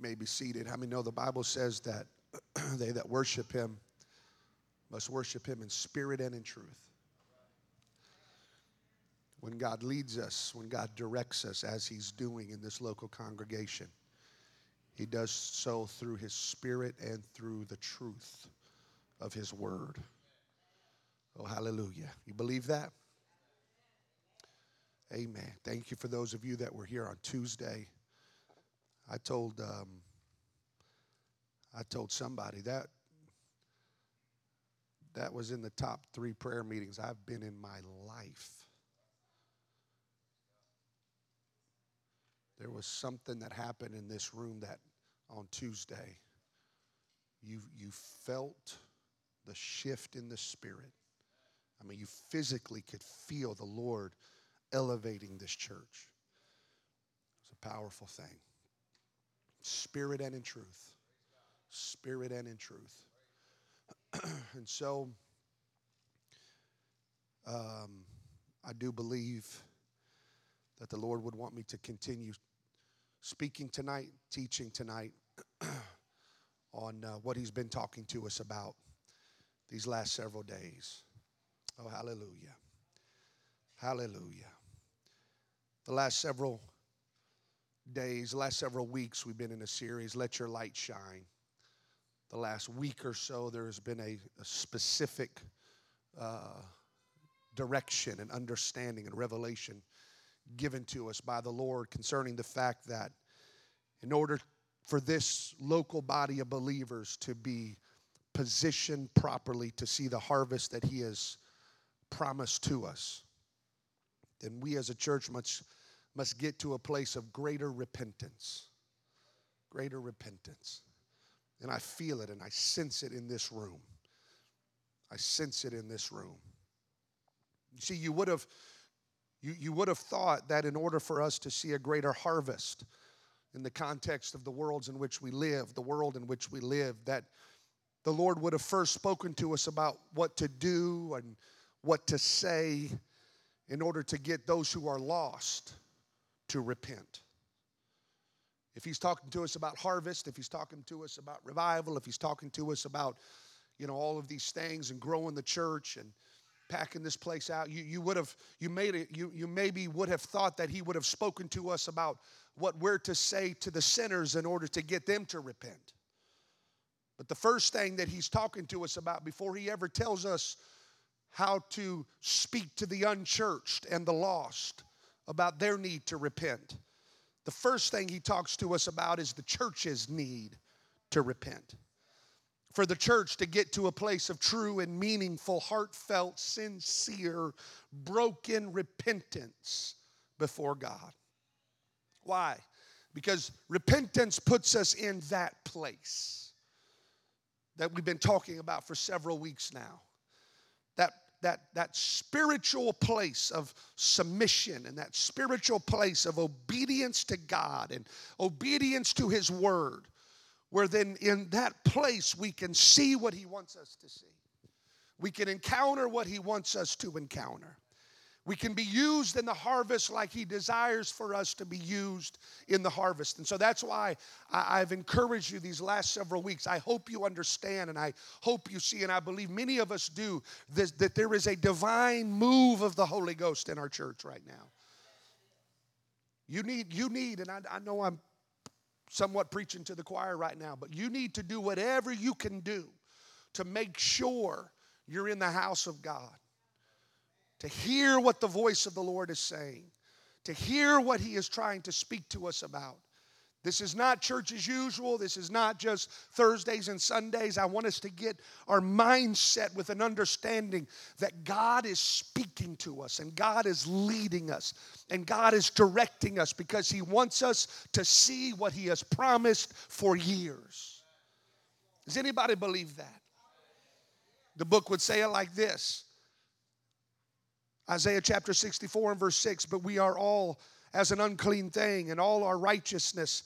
may be seated. How many know the Bible says that they that worship him must worship him in spirit and in truth? When God leads us, when God directs us, as he's doing in this local congregation, he does so through his spirit and through the truth of his word. Oh, hallelujah. You believe that? Amen. Thank you for those of you that were here on Tuesday. I told um, I told somebody that that was in the top three prayer meetings I've been in my life. There was something that happened in this room that on Tuesday you you felt the shift in the spirit. I mean, you physically could feel the Lord elevating this church. It's a powerful thing. Spirit and in truth. Spirit and in truth. and so, um, I do believe that the Lord would want me to continue speaking tonight, teaching tonight on uh, what He's been talking to us about these last several days. Oh, hallelujah. Hallelujah. The last several days, last several weeks, we've been in a series, Let Your Light Shine. The last week or so, there has been a, a specific uh, direction and understanding and revelation given to us by the Lord concerning the fact that in order for this local body of believers to be positioned properly to see the harvest that He has promised to us, then we as a church must, must get to a place of greater repentance. Greater repentance. And I feel it and I sense it in this room. I sense it in this room. You see, you would have you, you would have thought that in order for us to see a greater harvest in the context of the worlds in which we live, the world in which we live, that the Lord would have first spoken to us about what to do and what to say in order to get those who are lost to repent. If he's talking to us about harvest, if he's talking to us about revival, if he's talking to us about, you know, all of these things and growing the church and packing this place out, you, you would have, you made it, you, you maybe would have thought that he would have spoken to us about what we're to say to the sinners in order to get them to repent. But the first thing that he's talking to us about before he ever tells us how to speak to the unchurched and the lost about their need to repent, the first thing he talks to us about is the church's need to repent. For the church to get to a place of true and meaningful, heartfelt, sincere, broken repentance before God. Why? Because repentance puts us in that place that we've been talking about for several weeks now. That, that, spiritual place of submission and that spiritual place of obedience to God and obedience to His Word, where then in that place we can see what He wants us to see. We can encounter what He wants us to encounter. We can be used in the harvest like He desires for us to be used in the harvest. And so that's why I've encouraged you these last several weeks. I hope you understand and I hope you see, and I believe many of us do, that, that there is a divine move of the Holy Ghost in our church right now. You need, you need, and I, I know I'm somewhat preaching to the choir right now, but you need to do whatever you can do to make sure you're in the house of God to hear what the voice of the Lord is saying, to hear what He is trying to speak to us about. This is not church as usual. This is not just Thursdays and Sundays. I want us to get our mindset with an understanding that God is speaking to us and God is leading us and God is directing us because He wants us to see what He has promised for years. Does anybody believe that? The book would say it like this Isaiah chapter 64 and verse 6 But we are all as an unclean thing, and all our righteousness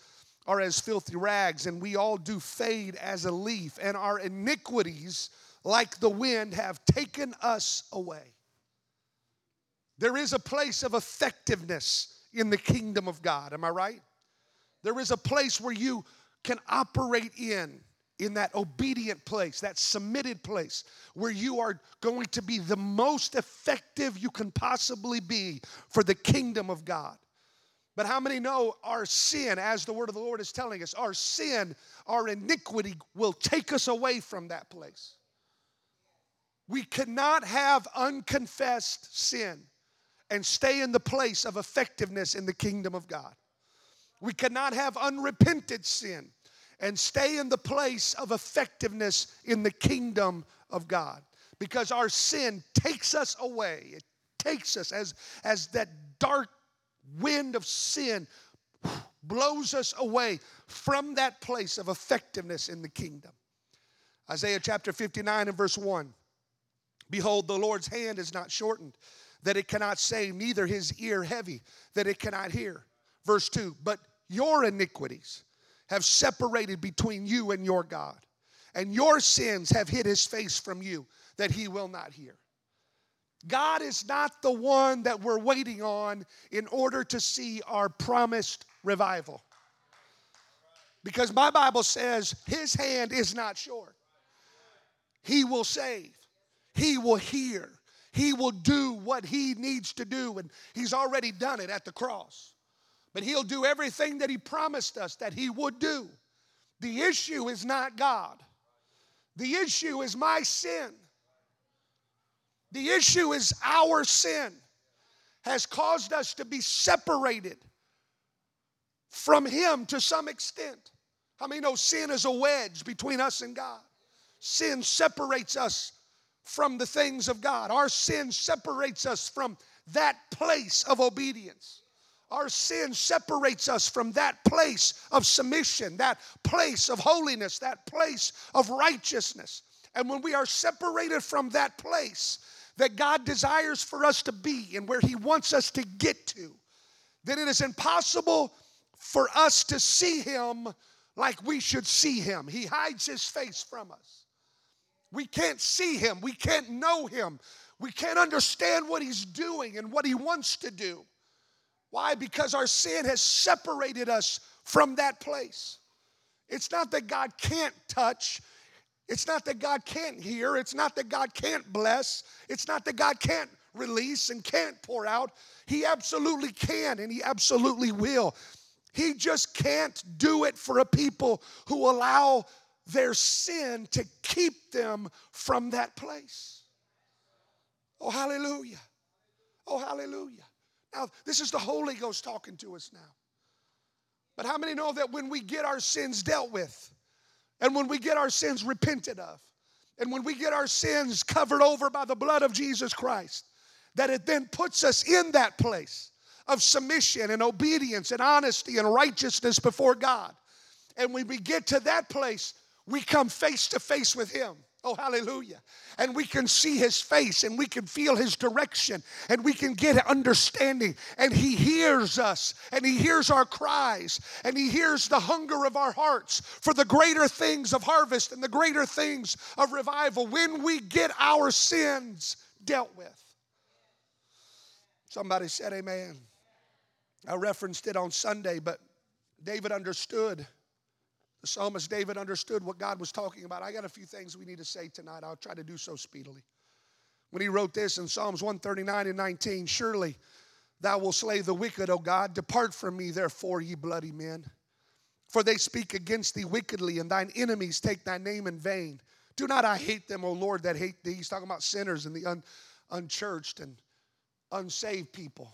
are as filthy rags, and we all do fade as a leaf, and our iniquities, like the wind, have taken us away. There is a place of effectiveness in the kingdom of God. Am I right? There is a place where you can operate in in that obedient place, that submitted place, where you are going to be the most effective you can possibly be for the kingdom of God. But how many know our sin, as the word of the Lord is telling us, our sin, our iniquity will take us away from that place? We cannot have unconfessed sin and stay in the place of effectiveness in the kingdom of God. We cannot have unrepented sin and stay in the place of effectiveness in the kingdom of God. Because our sin takes us away. It takes us as, as that dark wind of sin blows us away from that place of effectiveness in the kingdom. Isaiah chapter 59 and verse 1 Behold, the Lord's hand is not shortened, that it cannot save, neither his ear heavy, that it cannot hear. Verse 2 But your iniquities have separated between you and your God, and your sins have hid his face from you, that he will not hear. God is not the one that we're waiting on in order to see our promised revival. Because my Bible says his hand is not short. He will save, he will hear, he will do what he needs to do, and he's already done it at the cross. But he'll do everything that he promised us that he would do. The issue is not God, the issue is my sin. The issue is our sin has caused us to be separated from Him to some extent. How many know sin is a wedge between us and God? Sin separates us from the things of God. Our sin separates us from that place of obedience. Our sin separates us from that place of submission, that place of holiness, that place of righteousness. And when we are separated from that place, that God desires for us to be and where He wants us to get to, then it is impossible for us to see Him like we should see Him. He hides His face from us. We can't see Him, we can't know Him, we can't understand what He's doing and what He wants to do. Why? Because our sin has separated us from that place. It's not that God can't touch, it's not that God can't hear. It's not that God can't bless. It's not that God can't release and can't pour out. He absolutely can and He absolutely will. He just can't do it for a people who allow their sin to keep them from that place. Oh, hallelujah. Oh, hallelujah. Now, this is the Holy Ghost talking to us now. But how many know that when we get our sins dealt with, and when we get our sins repented of, and when we get our sins covered over by the blood of Jesus Christ, that it then puts us in that place of submission and obedience and honesty and righteousness before God. And when we get to that place, we come face to face with Him. Oh, hallelujah. And we can see his face and we can feel his direction and we can get understanding. And he hears us and he hears our cries and he hears the hunger of our hearts for the greater things of harvest and the greater things of revival when we get our sins dealt with. Somebody said, Amen. I referenced it on Sunday, but David understood the psalmist David understood what God was talking about. I got a few things we need to say tonight. I'll try to do so speedily. When he wrote this in Psalms 139 and 19, surely thou wilt slay the wicked, O God. Depart from me, therefore, ye bloody men. For they speak against thee wickedly, and thine enemies take thy name in vain. Do not I hate them, O Lord, that hate thee. He's talking about sinners and the un, unchurched and unsaved people.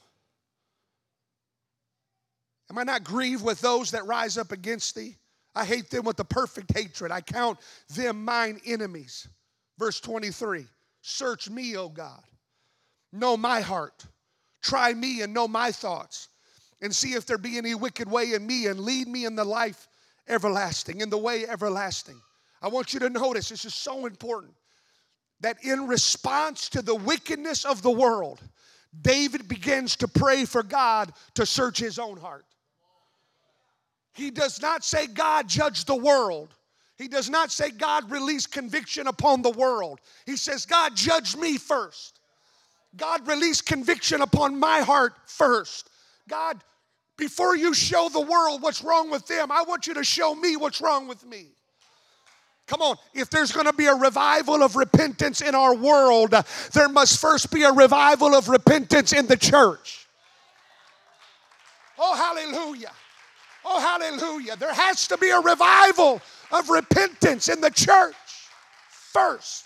Am I not grieved with those that rise up against thee? I hate them with a perfect hatred. I count them mine enemies. Verse 23 Search me, O God. Know my heart. Try me and know my thoughts. And see if there be any wicked way in me and lead me in the life everlasting, in the way everlasting. I want you to notice this is so important that in response to the wickedness of the world, David begins to pray for God to search his own heart. He does not say, God, judge the world. He does not say, God, release conviction upon the world. He says, God, judge me first. God, release conviction upon my heart first. God, Before you show the world what's wrong with them, I want you to show me what's wrong with me. Come on, if there's going to be a revival of repentance in our world, there must first be a revival of repentance in the church. Oh, hallelujah. Oh, hallelujah. There has to be a revival of repentance in the church first.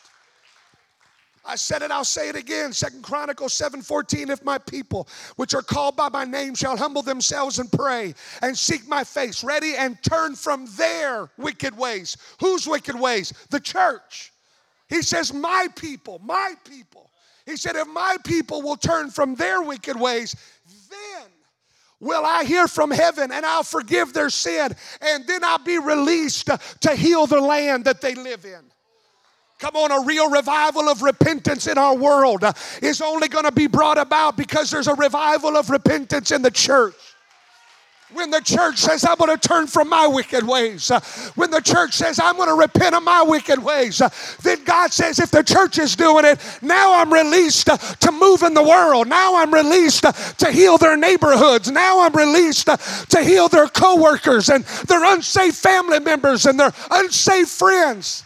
I said it, I'll say it again. Second Chronicles 7:14. If my people, which are called by my name, shall humble themselves and pray and seek my face, ready and turn from their wicked ways. Whose wicked ways? The church. He says, My people, my people. He said, If my people will turn from their wicked ways, will I hear from heaven and I'll forgive their sin, and then I'll be released to heal the land that they live in. Come on, a real revival of repentance in our world is only going to be brought about because there's a revival of repentance in the church. When the church says, I'm going to turn from my wicked ways, uh, when the church says, I'm going to repent of my wicked ways, uh, then God says, if the church is doing it, now I'm released uh, to move in the world. Now I'm released to heal their neighborhoods. Now I'm released to heal their coworkers and their unsafe family members and their unsafe friends.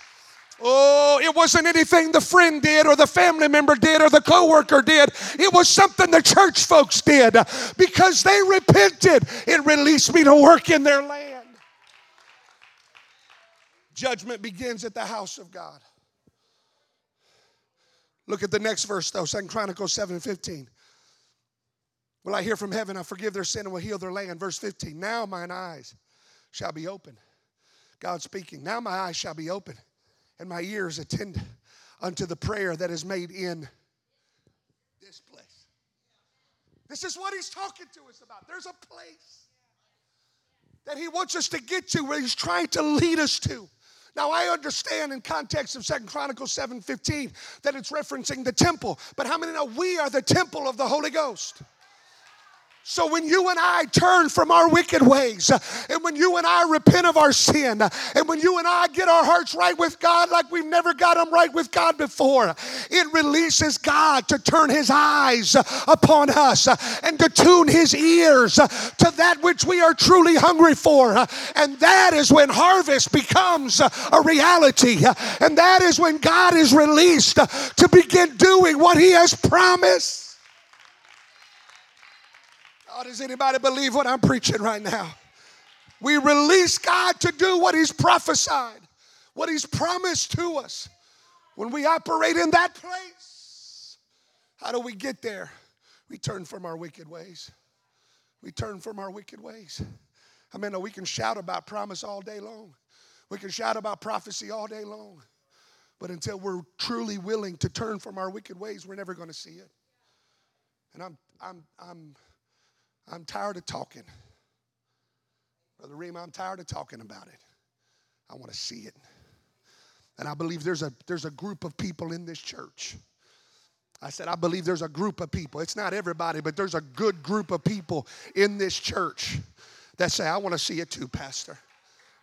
Oh, it wasn't anything the friend did or the family member did or the coworker did. It was something the church folks did because they repented. It released me to work in their land. Judgment begins at the house of God. Look at the next verse though, Second Chronicles 7 15. Will I hear from heaven? I forgive their sin and will heal their land. Verse 15. Now mine eyes shall be open. God speaking. Now my eyes shall be open and my ears attend unto the prayer that is made in this place. This is what he's talking to us about. There's a place that he wants us to get to where he's trying to lead us to. Now I understand in context of Second Chronicles 7:15 that it's referencing the temple, but how many know we are the temple of the Holy Ghost? So when you and I turn from our wicked ways, uh, and when you and I repent of our sin, uh, and when you and I get our hearts right with God like we've never got them right with God before, it releases God to turn his eyes uh, upon us and to tune his ears to that which we are truly hungry for. And that is when harvest becomes a reality. And that is when God is released to begin doing what he has promised. Does anybody believe what I'm preaching right now? We release God to do what He's prophesied, what He's promised to us. When we operate in that place, how do we get there? We turn from our wicked ways. We turn from our wicked ways. I mean, we can shout about promise all day long. We can shout about prophecy all day long. But until we're truly willing to turn from our wicked ways, we're never going to see it. And I'm, I'm, I'm I'm tired of talking. Brother Reem, I'm tired of talking about it. I want to see it. And I believe there's a, there's a group of people in this church. I said, I believe there's a group of people. It's not everybody, but there's a good group of people in this church that say, I want to see it too, Pastor.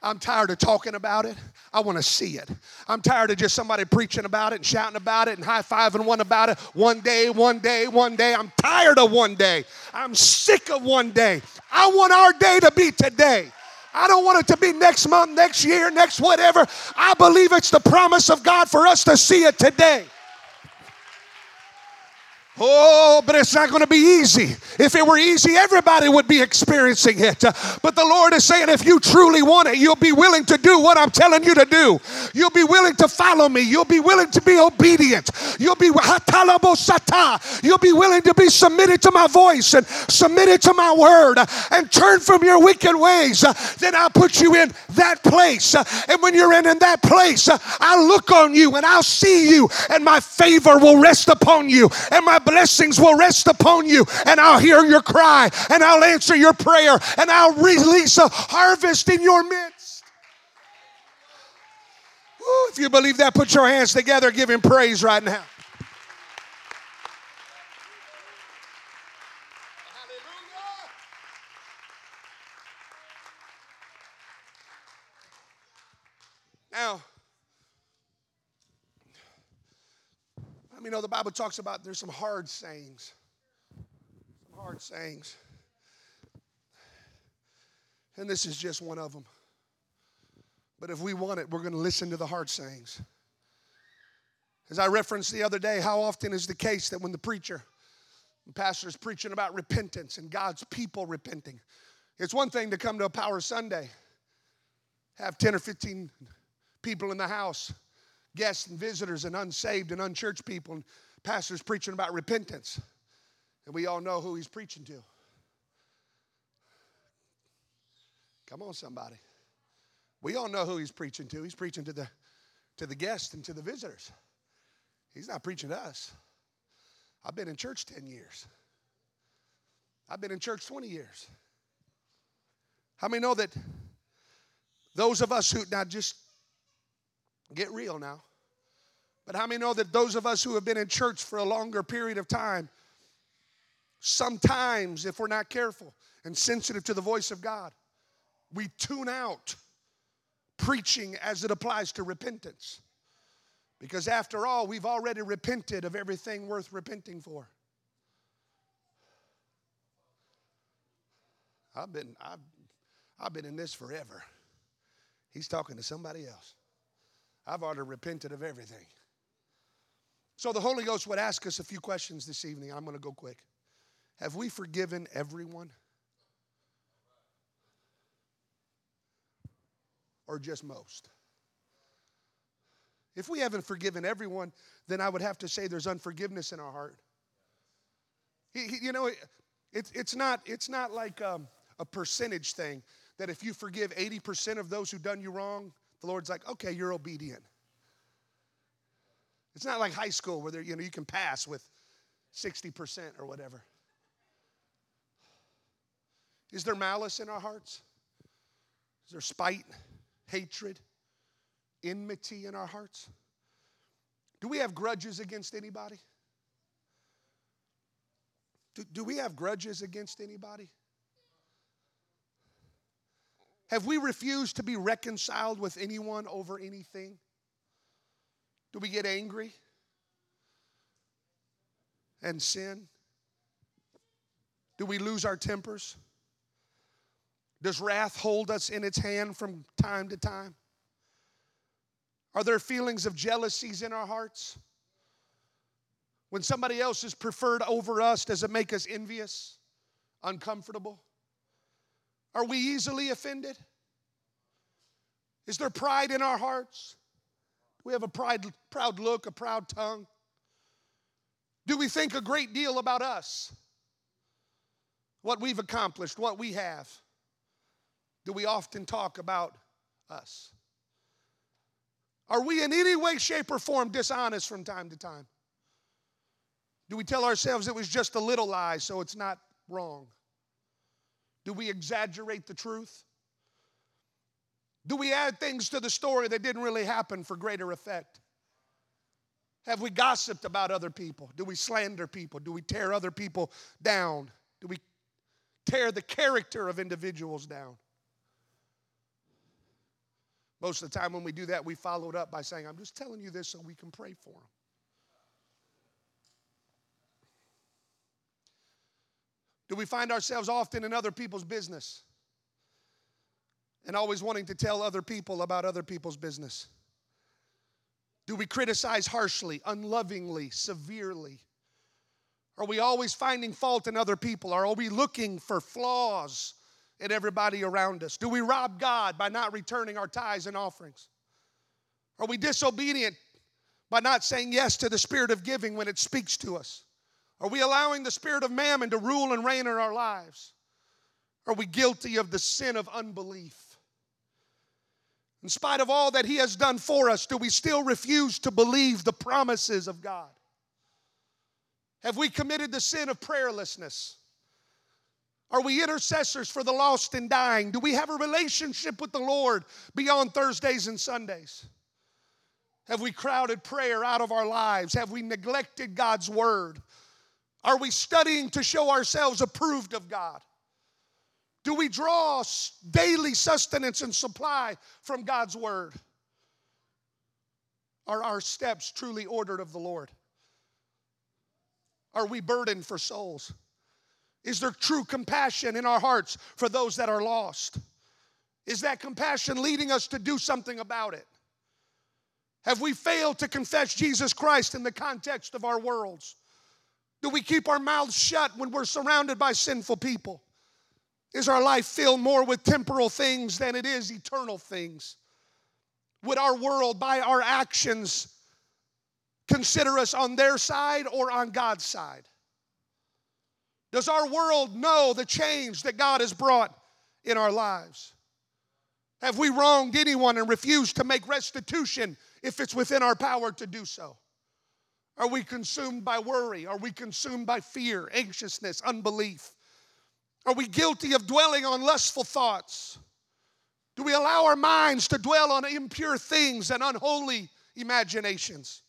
I'm tired of talking about it. I want to see it. I'm tired of just somebody preaching about it and shouting about it and high fiving one about it. One day, one day, one day. I'm tired of one day. I'm sick of one day. I want our day to be today. I don't want it to be next month, next year, next whatever. I believe it's the promise of God for us to see it today. Oh, but it's not going to be easy. If it were easy, everybody would be experiencing it. But the Lord is saying, if you truly want it, you'll be willing to do what I'm telling you to do. You'll be willing to follow me. You'll be willing to be obedient. You'll be You'll be willing to be submitted to my voice and submitted to my word and turn from your wicked ways. Then I'll put you in that place. And when you're in, in that place, I'll look on you and I'll see you, and my favor will rest upon you, and my blessings will rest upon you, and I'll hear your cry, and I'll answer your prayer, and I'll release a harvest in your midst. Ooh, if you believe that, put your hands together, give him praise right now. Now, You know the Bible talks about there's some hard sayings. Some hard sayings. And this is just one of them. But if we want it, we're going to listen to the hard sayings. As I referenced the other day, how often is the case that when the preacher, the pastor is preaching about repentance and God's people repenting, it's one thing to come to a Power Sunday, have 10 or 15 people in the house, guests and visitors and unsaved and unchurched people, and pastors preaching about repentance. And we all know who he's preaching to. Come on, somebody. We all know who he's preaching to. He's preaching to the to the guests and to the visitors. He's not preaching to us. I've been in church 10 years. I've been in church 20 years. How many know that those of us who now just get real now, but how many know that those of us who have been in church for a longer period of time, sometimes, if we're not careful and sensitive to the voice of God, we tune out preaching as it applies to repentance. Because after all, we've already repented of everything worth repenting for. I've been, I've, I've been in this forever. He's talking to somebody else. I've already repented of everything. So the Holy Ghost would ask us a few questions this evening. I'm going to go quick. Have we forgiven everyone? Or just most? If we haven't forgiven everyone, then I would have to say there's unforgiveness in our heart. He, he, you know, it, it, it's, not, it's not like um, a percentage thing that if you forgive 80% of those who've done you wrong, the Lord's like, okay, you're obedient. It's not like high school where you know you can pass with 60% or whatever. Is there malice in our hearts? Is there spite, hatred, enmity in our hearts? Do we have grudges against anybody? Do, do we have grudges against anybody? Have we refused to be reconciled with anyone over anything? Do we get angry and sin? Do we lose our tempers? Does wrath hold us in its hand from time to time? Are there feelings of jealousies in our hearts? When somebody else is preferred over us, does it make us envious, uncomfortable? Are we easily offended? Is there pride in our hearts? Do we have a pride, proud look, a proud tongue? Do we think a great deal about us? What we've accomplished, what we have? Do we often talk about us? Are we in any way, shape, or form dishonest from time to time? Do we tell ourselves it was just a little lie, so it's not wrong? Do we exaggerate the truth? Do we add things to the story that didn't really happen for greater effect? Have we gossiped about other people? Do we slander people? Do we tear other people down? Do we tear the character of individuals down? Most of the time, when we do that, we follow it up by saying, I'm just telling you this so we can pray for them. Do we find ourselves often in other people's business? and always wanting to tell other people about other people's business? Do we criticize harshly, unlovingly, severely? Are we always finding fault in other people? Or are we looking for flaws in everybody around us? Do we rob God by not returning our tithes and offerings? Are we disobedient by not saying yes to the spirit of giving when it speaks to us? Are we allowing the spirit of mammon to rule and reign in our lives? Are we guilty of the sin of unbelief? In spite of all that He has done for us, do we still refuse to believe the promises of God? Have we committed the sin of prayerlessness? Are we intercessors for the lost and dying? Do we have a relationship with the Lord beyond Thursdays and Sundays? Have we crowded prayer out of our lives? Have we neglected God's word? Are we studying to show ourselves approved of God? Do we draw daily sustenance and supply from God's word? Are our steps truly ordered of the Lord? Are we burdened for souls? Is there true compassion in our hearts for those that are lost? Is that compassion leading us to do something about it? Have we failed to confess Jesus Christ in the context of our worlds? Do we keep our mouths shut when we're surrounded by sinful people? Is our life filled more with temporal things than it is eternal things? Would our world, by our actions, consider us on their side or on God's side? Does our world know the change that God has brought in our lives? Have we wronged anyone and refused to make restitution if it's within our power to do so? Are we consumed by worry? Are we consumed by fear, anxiousness, unbelief? Are we guilty of dwelling on lustful thoughts? Do we allow our minds to dwell on impure things and unholy imaginations?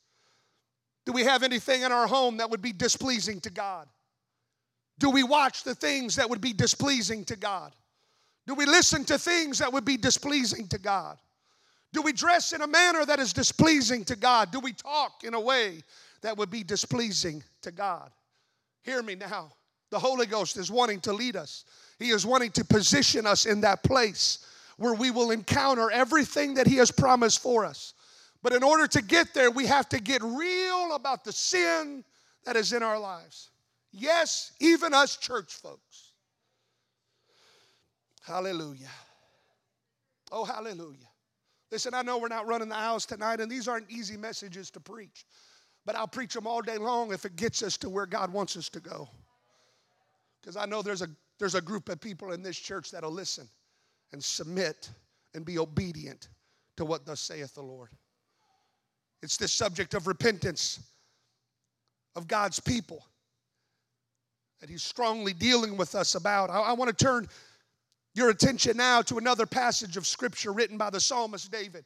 Do we have anything in our home that would be displeasing to God? Do we watch the things that would be displeasing to God? Do we listen to things that would be displeasing to God? Do we dress in a manner that is displeasing to God? Do we talk in a way that would be displeasing to God? Hear me now. The Holy Ghost is wanting to lead us, He is wanting to position us in that place where we will encounter everything that He has promised for us. But in order to get there, we have to get real about the sin that is in our lives. Yes, even us church folks. Hallelujah. Oh, hallelujah. Listen, I know we're not running the house tonight, and these aren't easy messages to preach, but I'll preach them all day long if it gets us to where God wants us to go. Because I know there's a, there's a group of people in this church that'll listen and submit and be obedient to what thus saith the Lord. It's this subject of repentance of God's people that He's strongly dealing with us about. I, I want to turn your attention now to another passage of Scripture written by the psalmist David.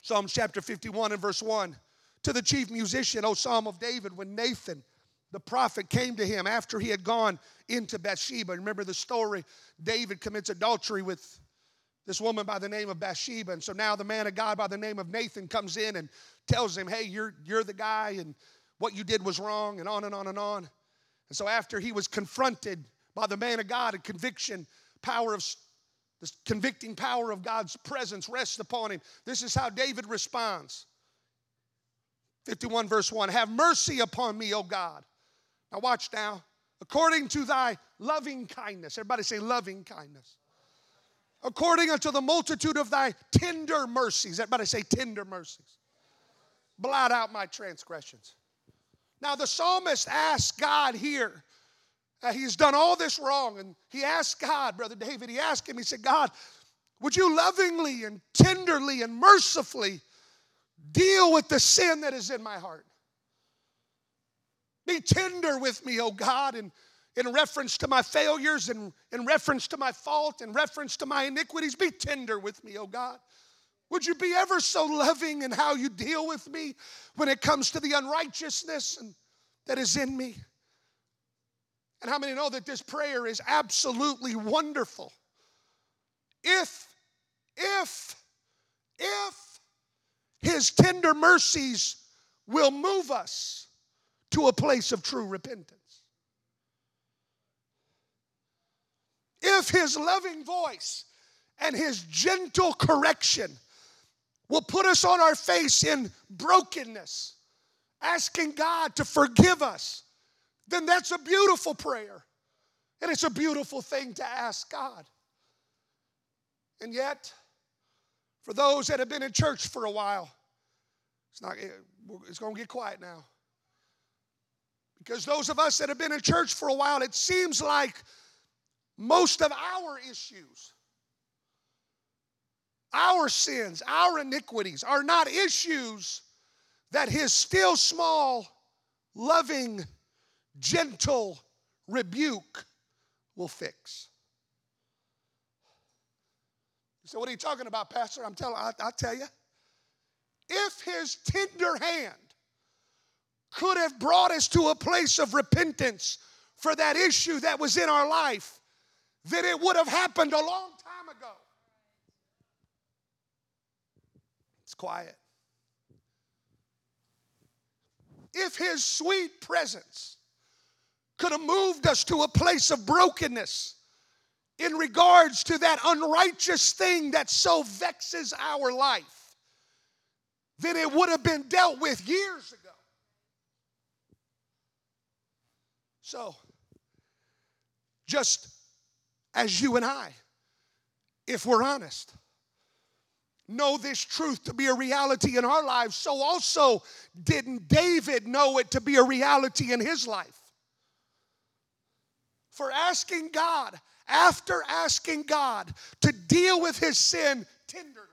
Psalms chapter 51 and verse 1. To the chief musician, O Psalm of David, when Nathan the prophet came to him after he had gone into Bathsheba. Remember the story? David commits adultery with this woman by the name of Bathsheba. And so now the man of God by the name of Nathan comes in and tells him, Hey, you're, you're the guy, and what you did was wrong, and on and on and on. And so after he was confronted by the man of God, a conviction, power of this convicting power of God's presence rests upon him. This is how David responds. 51 verse 1 Have mercy upon me, O God now, watch now. According to thy loving kindness, everybody say loving kindness. According unto the multitude of thy tender mercies, everybody say tender mercies. Blot out my transgressions. Now, the psalmist asks God here, uh, he's done all this wrong, and he asked God, Brother David, he asked him, he said, God, would you lovingly and tenderly and mercifully deal with the sin that is in my heart? Be tender with me, oh God, in, in reference to my failures and in reference to my fault, in reference to my iniquities. Be tender with me, oh God. Would you be ever so loving in how you deal with me when it comes to the unrighteousness and, that is in me? And how many know that this prayer is absolutely wonderful? If, if, if His tender mercies will move us to a place of true repentance. If his loving voice and his gentle correction will put us on our face in brokenness, asking God to forgive us, then that's a beautiful prayer. And it's a beautiful thing to ask God. And yet, for those that have been in church for a while, it's not it's going to get quiet now. Because those of us that have been in church for a while, it seems like most of our issues, our sins, our iniquities are not issues that His still small, loving, gentle rebuke will fix. So, what are you talking about, Pastor? I'm telling, I, I'll tell you. If His tender hand could have brought us to a place of repentance for that issue that was in our life, then it would have happened a long time ago. It's quiet. If His sweet presence could have moved us to a place of brokenness in regards to that unrighteous thing that so vexes our life, then it would have been dealt with years ago. So, just as you and I, if we're honest, know this truth to be a reality in our lives, so also didn't David know it to be a reality in his life. For asking God, after asking God to deal with his sin tenderly.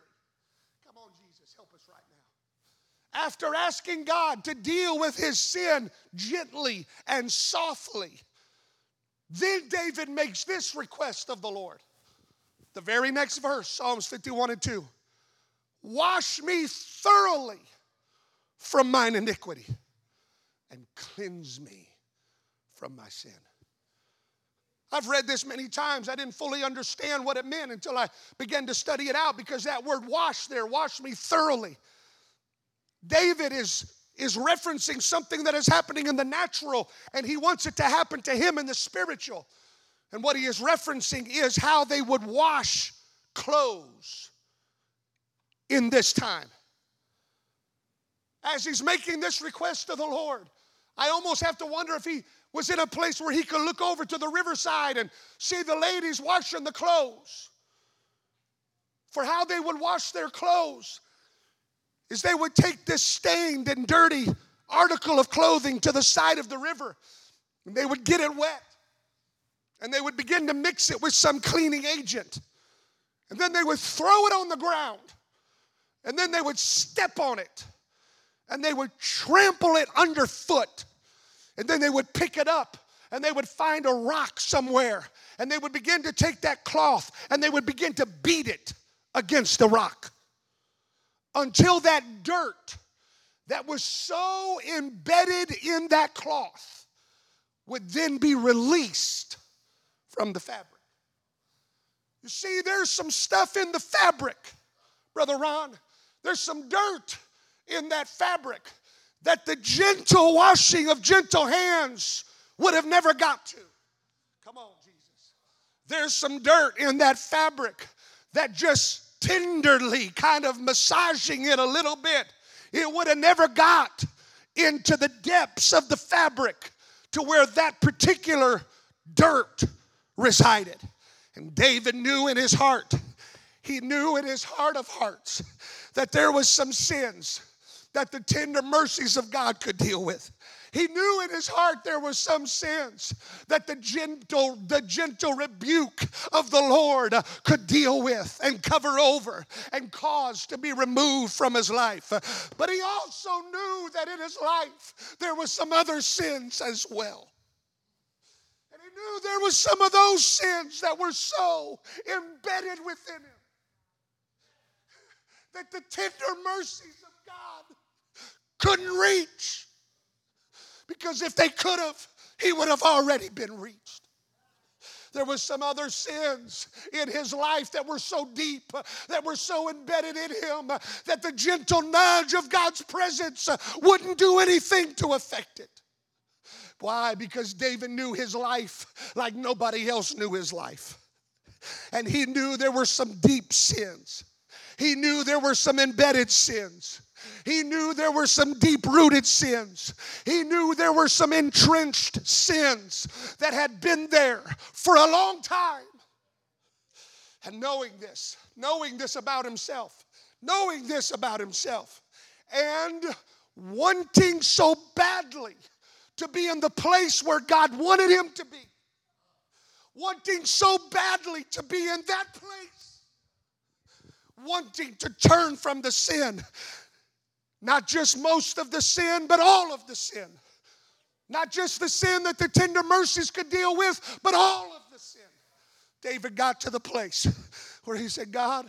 Come on, Jesus, help us right now. After asking God to deal with his sin gently and softly, then David makes this request of the Lord. The very next verse, Psalms 51 and 2. Wash me thoroughly from mine iniquity and cleanse me from my sin. I've read this many times. I didn't fully understand what it meant until I began to study it out because that word wash there, wash me thoroughly. David is, is referencing something that is happening in the natural, and he wants it to happen to him in the spiritual. And what he is referencing is how they would wash clothes in this time. As he's making this request to the Lord, I almost have to wonder if he was in a place where he could look over to the riverside and see the ladies washing the clothes. For how they would wash their clothes is they would take this stained and dirty article of clothing to the side of the river and they would get it wet and they would begin to mix it with some cleaning agent. And then they would throw it on the ground and then they would step on it and they would trample it underfoot and then they would pick it up and they would find a rock somewhere and they would begin to take that cloth and they would begin to beat it against the rock until that dirt that was so embedded in that cloth would then be released from the fabric. You see, there's some stuff in the fabric, Brother Ron. There's some dirt in that fabric that the gentle washing of gentle hands would have never got to. Come on, Jesus. There's some dirt in that fabric that just tenderly kind of massaging it a little bit, it would have never got into the depths of the fabric to where that particular dirt resided. And David knew in his heart, he knew in his heart of hearts that there was some sins that the tender mercies of God could deal with. He knew in his heart there was some sins that the gentle, the gentle rebuke of the Lord could deal with and cover over and cause to be removed from his life. But he also knew that in his life there were some other sins as well. And he knew there was some of those sins that were so embedded within him that the tender mercies couldn't reach. Because if they could have, he would have already been reached. There was some other sins in his life that were so deep, that were so embedded in him, that the gentle nudge of God's presence wouldn't do anything to affect it. Why? Because David knew his life like nobody else knew his life. And he knew there were some deep sins. He knew there were some embedded sins. He knew there were some deep rooted sins. He knew there were some entrenched sins that had been there for a long time. And knowing this, knowing this about himself, knowing this about himself, and wanting so badly to be in the place where God wanted him to be, wanting so badly to be in that place, wanting to turn from the sin not just most of the sin, but all of the sin. Not just the sin that the tender mercies could deal with, but all of the sin. David got to the place where he said, God,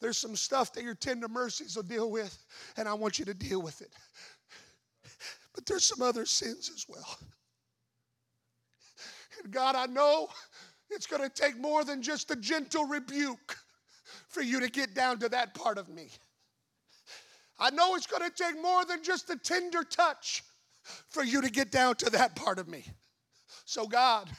there's some stuff that your tender mercies will deal with, and I want you to deal with it. But there's some other sins as well. And God, I know it's going to take more than just a gentle rebuke for you to get down to that part of me. I know it's going to take more than just a tender touch for you to get down to that part of me. So, God,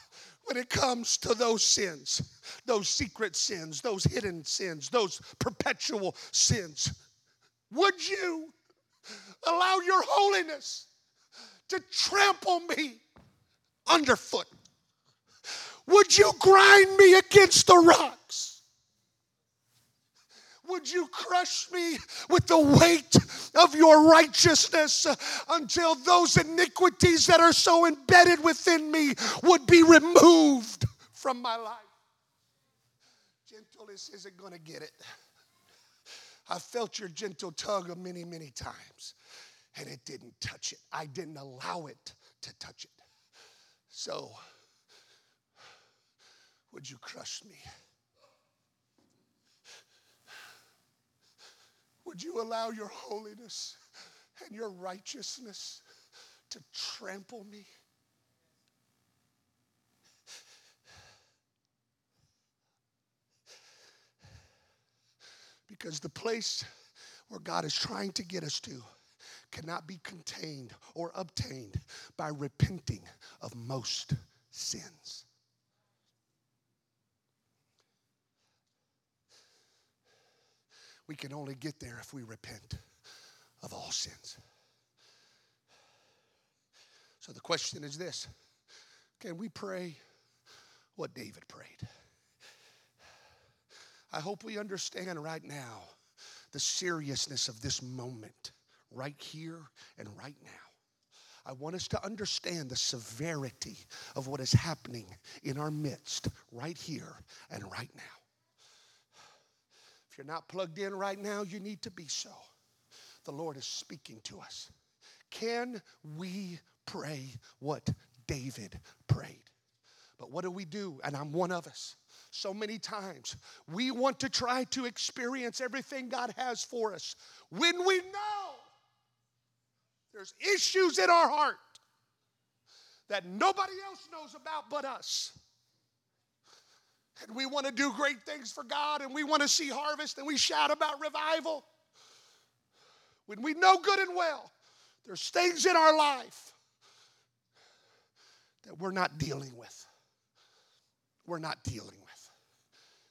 when it comes to those sins, those secret sins, those hidden sins, those perpetual sins? Would you allow your holiness to trample me underfoot? Would you grind me against the rocks? Would you crush me with the weight of your righteousness until those iniquities that are so embedded within me would be removed from my life? Gentleness isn't going to get it. I felt your gentle tug many, many times, and it didn't touch it. I didn't allow it to touch it. So, would you crush me? Would you allow your holiness and your righteousness to trample me? Because the place where God is trying to get us to cannot be contained or obtained by repenting of most sins. We can only get there if we repent of all sins. So the question is this Can we pray what David prayed? I hope we understand right now the seriousness of this moment, right here and right now. I want us to understand the severity of what is happening in our midst, right here and right now you're not plugged in right now, you need to be so. The Lord is speaking to us. Can we pray what David prayed? But what do we do? And I'm one of us. So many times we want to try to experience everything God has for us when we know there's issues in our heart that nobody else knows about but us and we want to do great things for God and we want to see harvest and we shout about revival. When we know good and well, there's things in our life that we're not dealing with. We're not dealing with.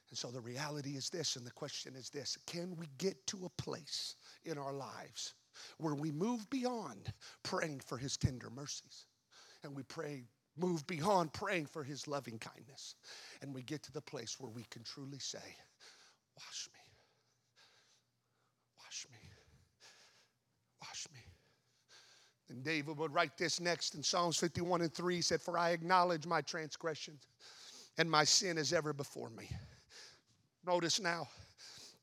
And so the reality is this, and the question is this can we get to a place in our lives where we move beyond praying for his tender mercies and we pray move beyond praying for his loving kindness. And we get to the place where we can truly say, Wash me. Wash me. Wash me. And David would write this next in Psalms 51 and 3 he said, For I acknowledge my transgressions, and my sin is ever before me. Notice now,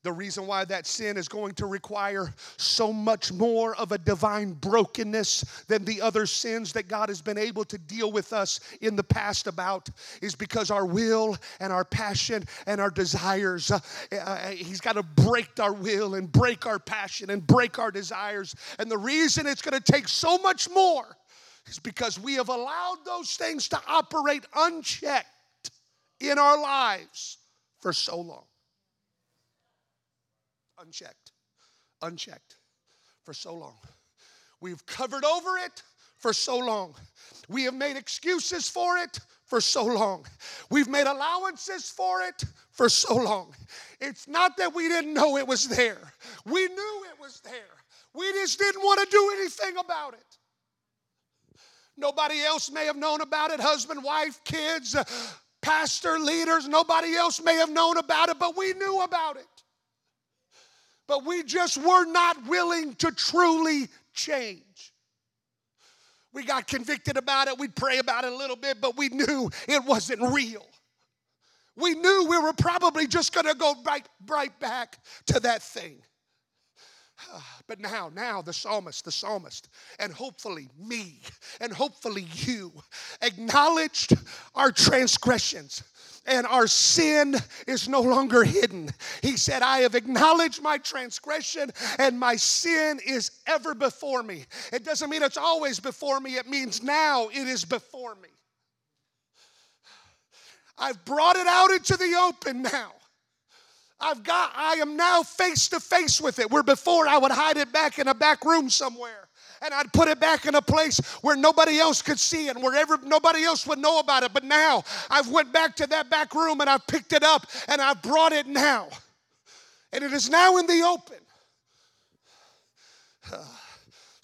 the reason why that sin is going to require so much more of a divine brokenness than the other sins that God has been able to deal with us in the past about is because our will and our passion and our desires, uh, uh, He's got to break our will and break our passion and break our desires. And the reason it's going to take so much more is because we have allowed those things to operate unchecked in our lives for so long unchecked, unchecked for so long. We've covered over it for so long. We have made excuses for it for so long. We've made allowances for it for so long. It's not that we didn't know it was there, we knew it was there. We just didn't want to do anything about it. Nobody else may have known about it husband, wife, kids, pastor, leaders. Nobody else may have known about it, but we knew about it but we just were not willing to truly change. We got convicted about it, we'd pray about it a little bit, but we knew it wasn't real. We knew we were probably just gonna go right, right back to that thing. But now, now the psalmist, the psalmist, and hopefully me, and hopefully you acknowledged our transgressions and our sin is no longer hidden. He said, I have acknowledged my transgression and my sin is ever before me. It doesn't mean it's always before me, it means now it is before me. I've brought it out into the open now. I've got, I am now face to face with it. Where before I would hide it back in a back room somewhere. And I'd put it back in a place where nobody else could see it, wherever nobody else would know about it. But now I've went back to that back room and I've picked it up and I've brought it now. And it is now in the open. Ah.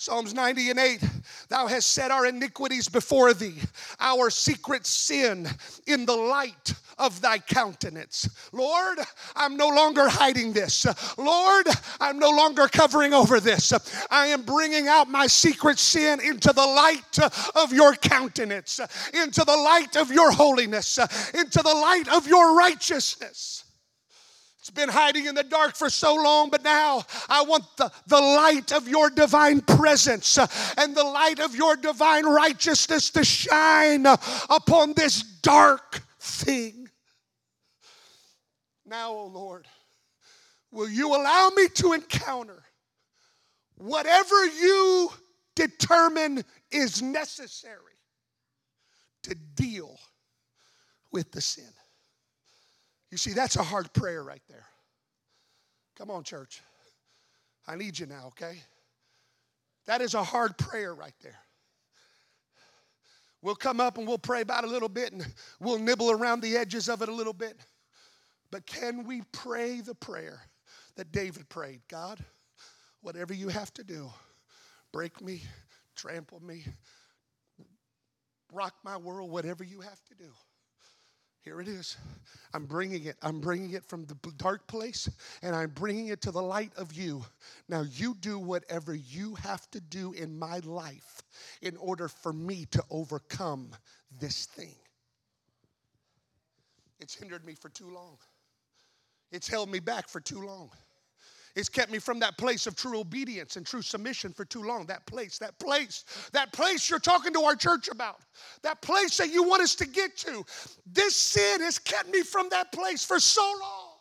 Psalms 90 and 8 Thou hast set our iniquities before thee, our secret sin in the light of thy countenance. Lord, I'm no longer hiding this. Lord, I'm no longer covering over this. I am bringing out my secret sin into the light of your countenance, into the light of your holiness, into the light of your righteousness. It's been hiding in the dark for so long, but now I want the, the light of your divine presence uh, and the light of your divine righteousness to shine uh, upon this dark thing. Now, O oh Lord, will you allow me to encounter whatever you determine is necessary to deal with the sin? You see, that's a hard prayer right there. Come on, church. I need you now, okay? That is a hard prayer right there. We'll come up and we'll pray about a little bit and we'll nibble around the edges of it a little bit. But can we pray the prayer that David prayed? God, whatever you have to do, break me, trample me, rock my world, whatever you have to do. Here it is. I'm bringing it. I'm bringing it from the dark place and I'm bringing it to the light of you. Now, you do whatever you have to do in my life in order for me to overcome this thing. It's hindered me for too long, it's held me back for too long. It's kept me from that place of true obedience and true submission for too long. That place, that place, that place you're talking to our church about, that place that you want us to get to. This sin has kept me from that place for so long.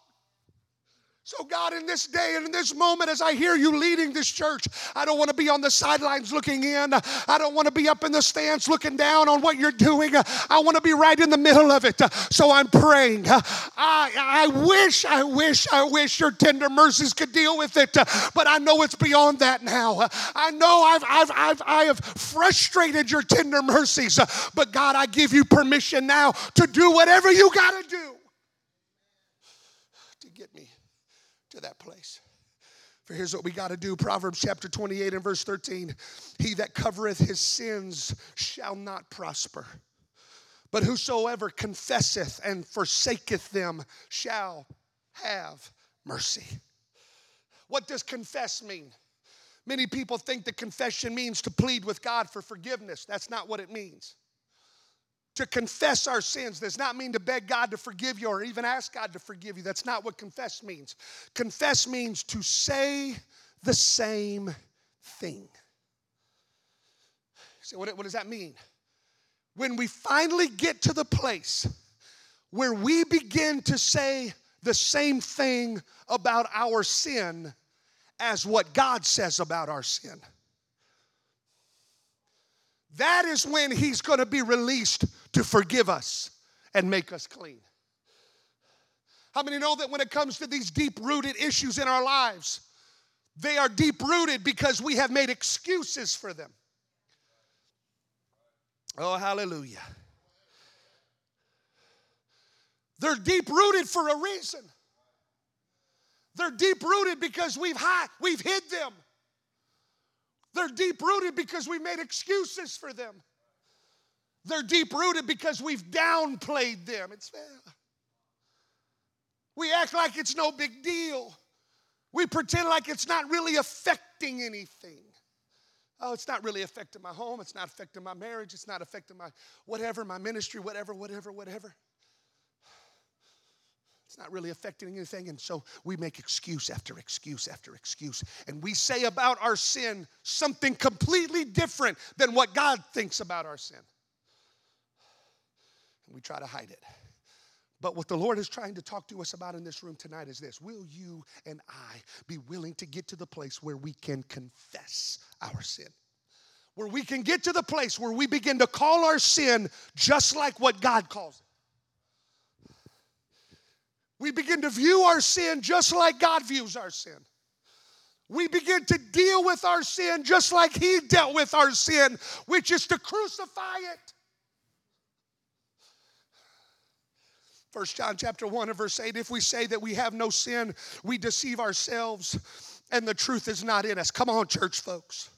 So, God, in this day and in this moment, as I hear you leading this church, I don't want to be on the sidelines looking in. I don't want to be up in the stands looking down on what you're doing. I want to be right in the middle of it. So I'm praying. I, I wish, I wish, I wish your tender mercies could deal with it, but I know it's beyond that now. I know I've, I've, I've, I have frustrated your tender mercies, but God, I give you permission now to do whatever you got to do that place. For here's what we got to do Proverbs chapter 28 and verse 13 He that covereth his sins shall not prosper, but whosoever confesseth and forsaketh them shall have mercy. What does confess mean? Many people think that confession means to plead with God for forgiveness. That's not what it means. To confess our sins does not mean to beg God to forgive you or even ask God to forgive you. That's not what confess means. Confess means to say the same thing. So, what, what does that mean? When we finally get to the place where we begin to say the same thing about our sin as what God says about our sin. That is when He's going to be released to forgive us and make us clean. How many know that when it comes to these deep rooted issues in our lives, they are deep rooted because we have made excuses for them? Oh, hallelujah. They're deep rooted for a reason. They're deep rooted because we've, hid, we've hid them. They're deep rooted because we made excuses for them. They're deep rooted because we've downplayed them. It's we act like it's no big deal. We pretend like it's not really affecting anything. Oh, it's not really affecting my home. It's not affecting my marriage. It's not affecting my whatever, my ministry, whatever, whatever, whatever. It's not really affecting anything. And so we make excuse after excuse after excuse. And we say about our sin something completely different than what God thinks about our sin. And we try to hide it. But what the Lord is trying to talk to us about in this room tonight is this Will you and I be willing to get to the place where we can confess our sin? Where we can get to the place where we begin to call our sin just like what God calls it. We begin to view our sin just like God views our sin. we begin to deal with our sin just like He dealt with our sin, which is to crucify it. First John chapter 1 and verse 8 if we say that we have no sin we deceive ourselves and the truth is not in us come on church folks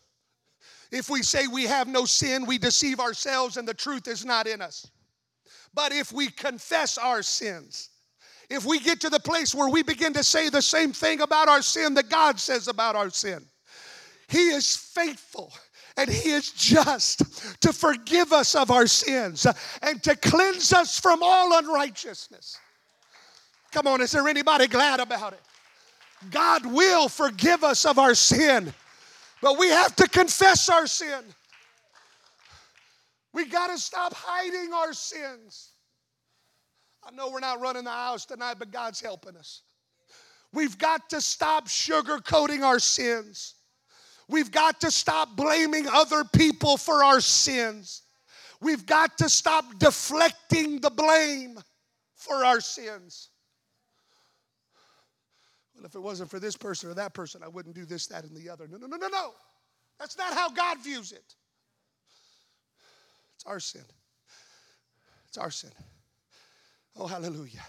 if we say we have no sin we deceive ourselves and the truth is not in us but if we confess our sins if we get to the place where we begin to say the same thing about our sin that God says about our sin he is faithful and He is just to forgive us of our sins and to cleanse us from all unrighteousness. Come on, is there anybody glad about it? God will forgive us of our sin, but we have to confess our sin. We got to stop hiding our sins. I know we're not running the house tonight, but God's helping us. We've got to stop sugarcoating our sins. We've got to stop blaming other people for our sins. We've got to stop deflecting the blame for our sins. Well, if it wasn't for this person or that person, I wouldn't do this, that, and the other. No, no, no, no, no. That's not how God views it. It's our sin. It's our sin. Oh, hallelujah.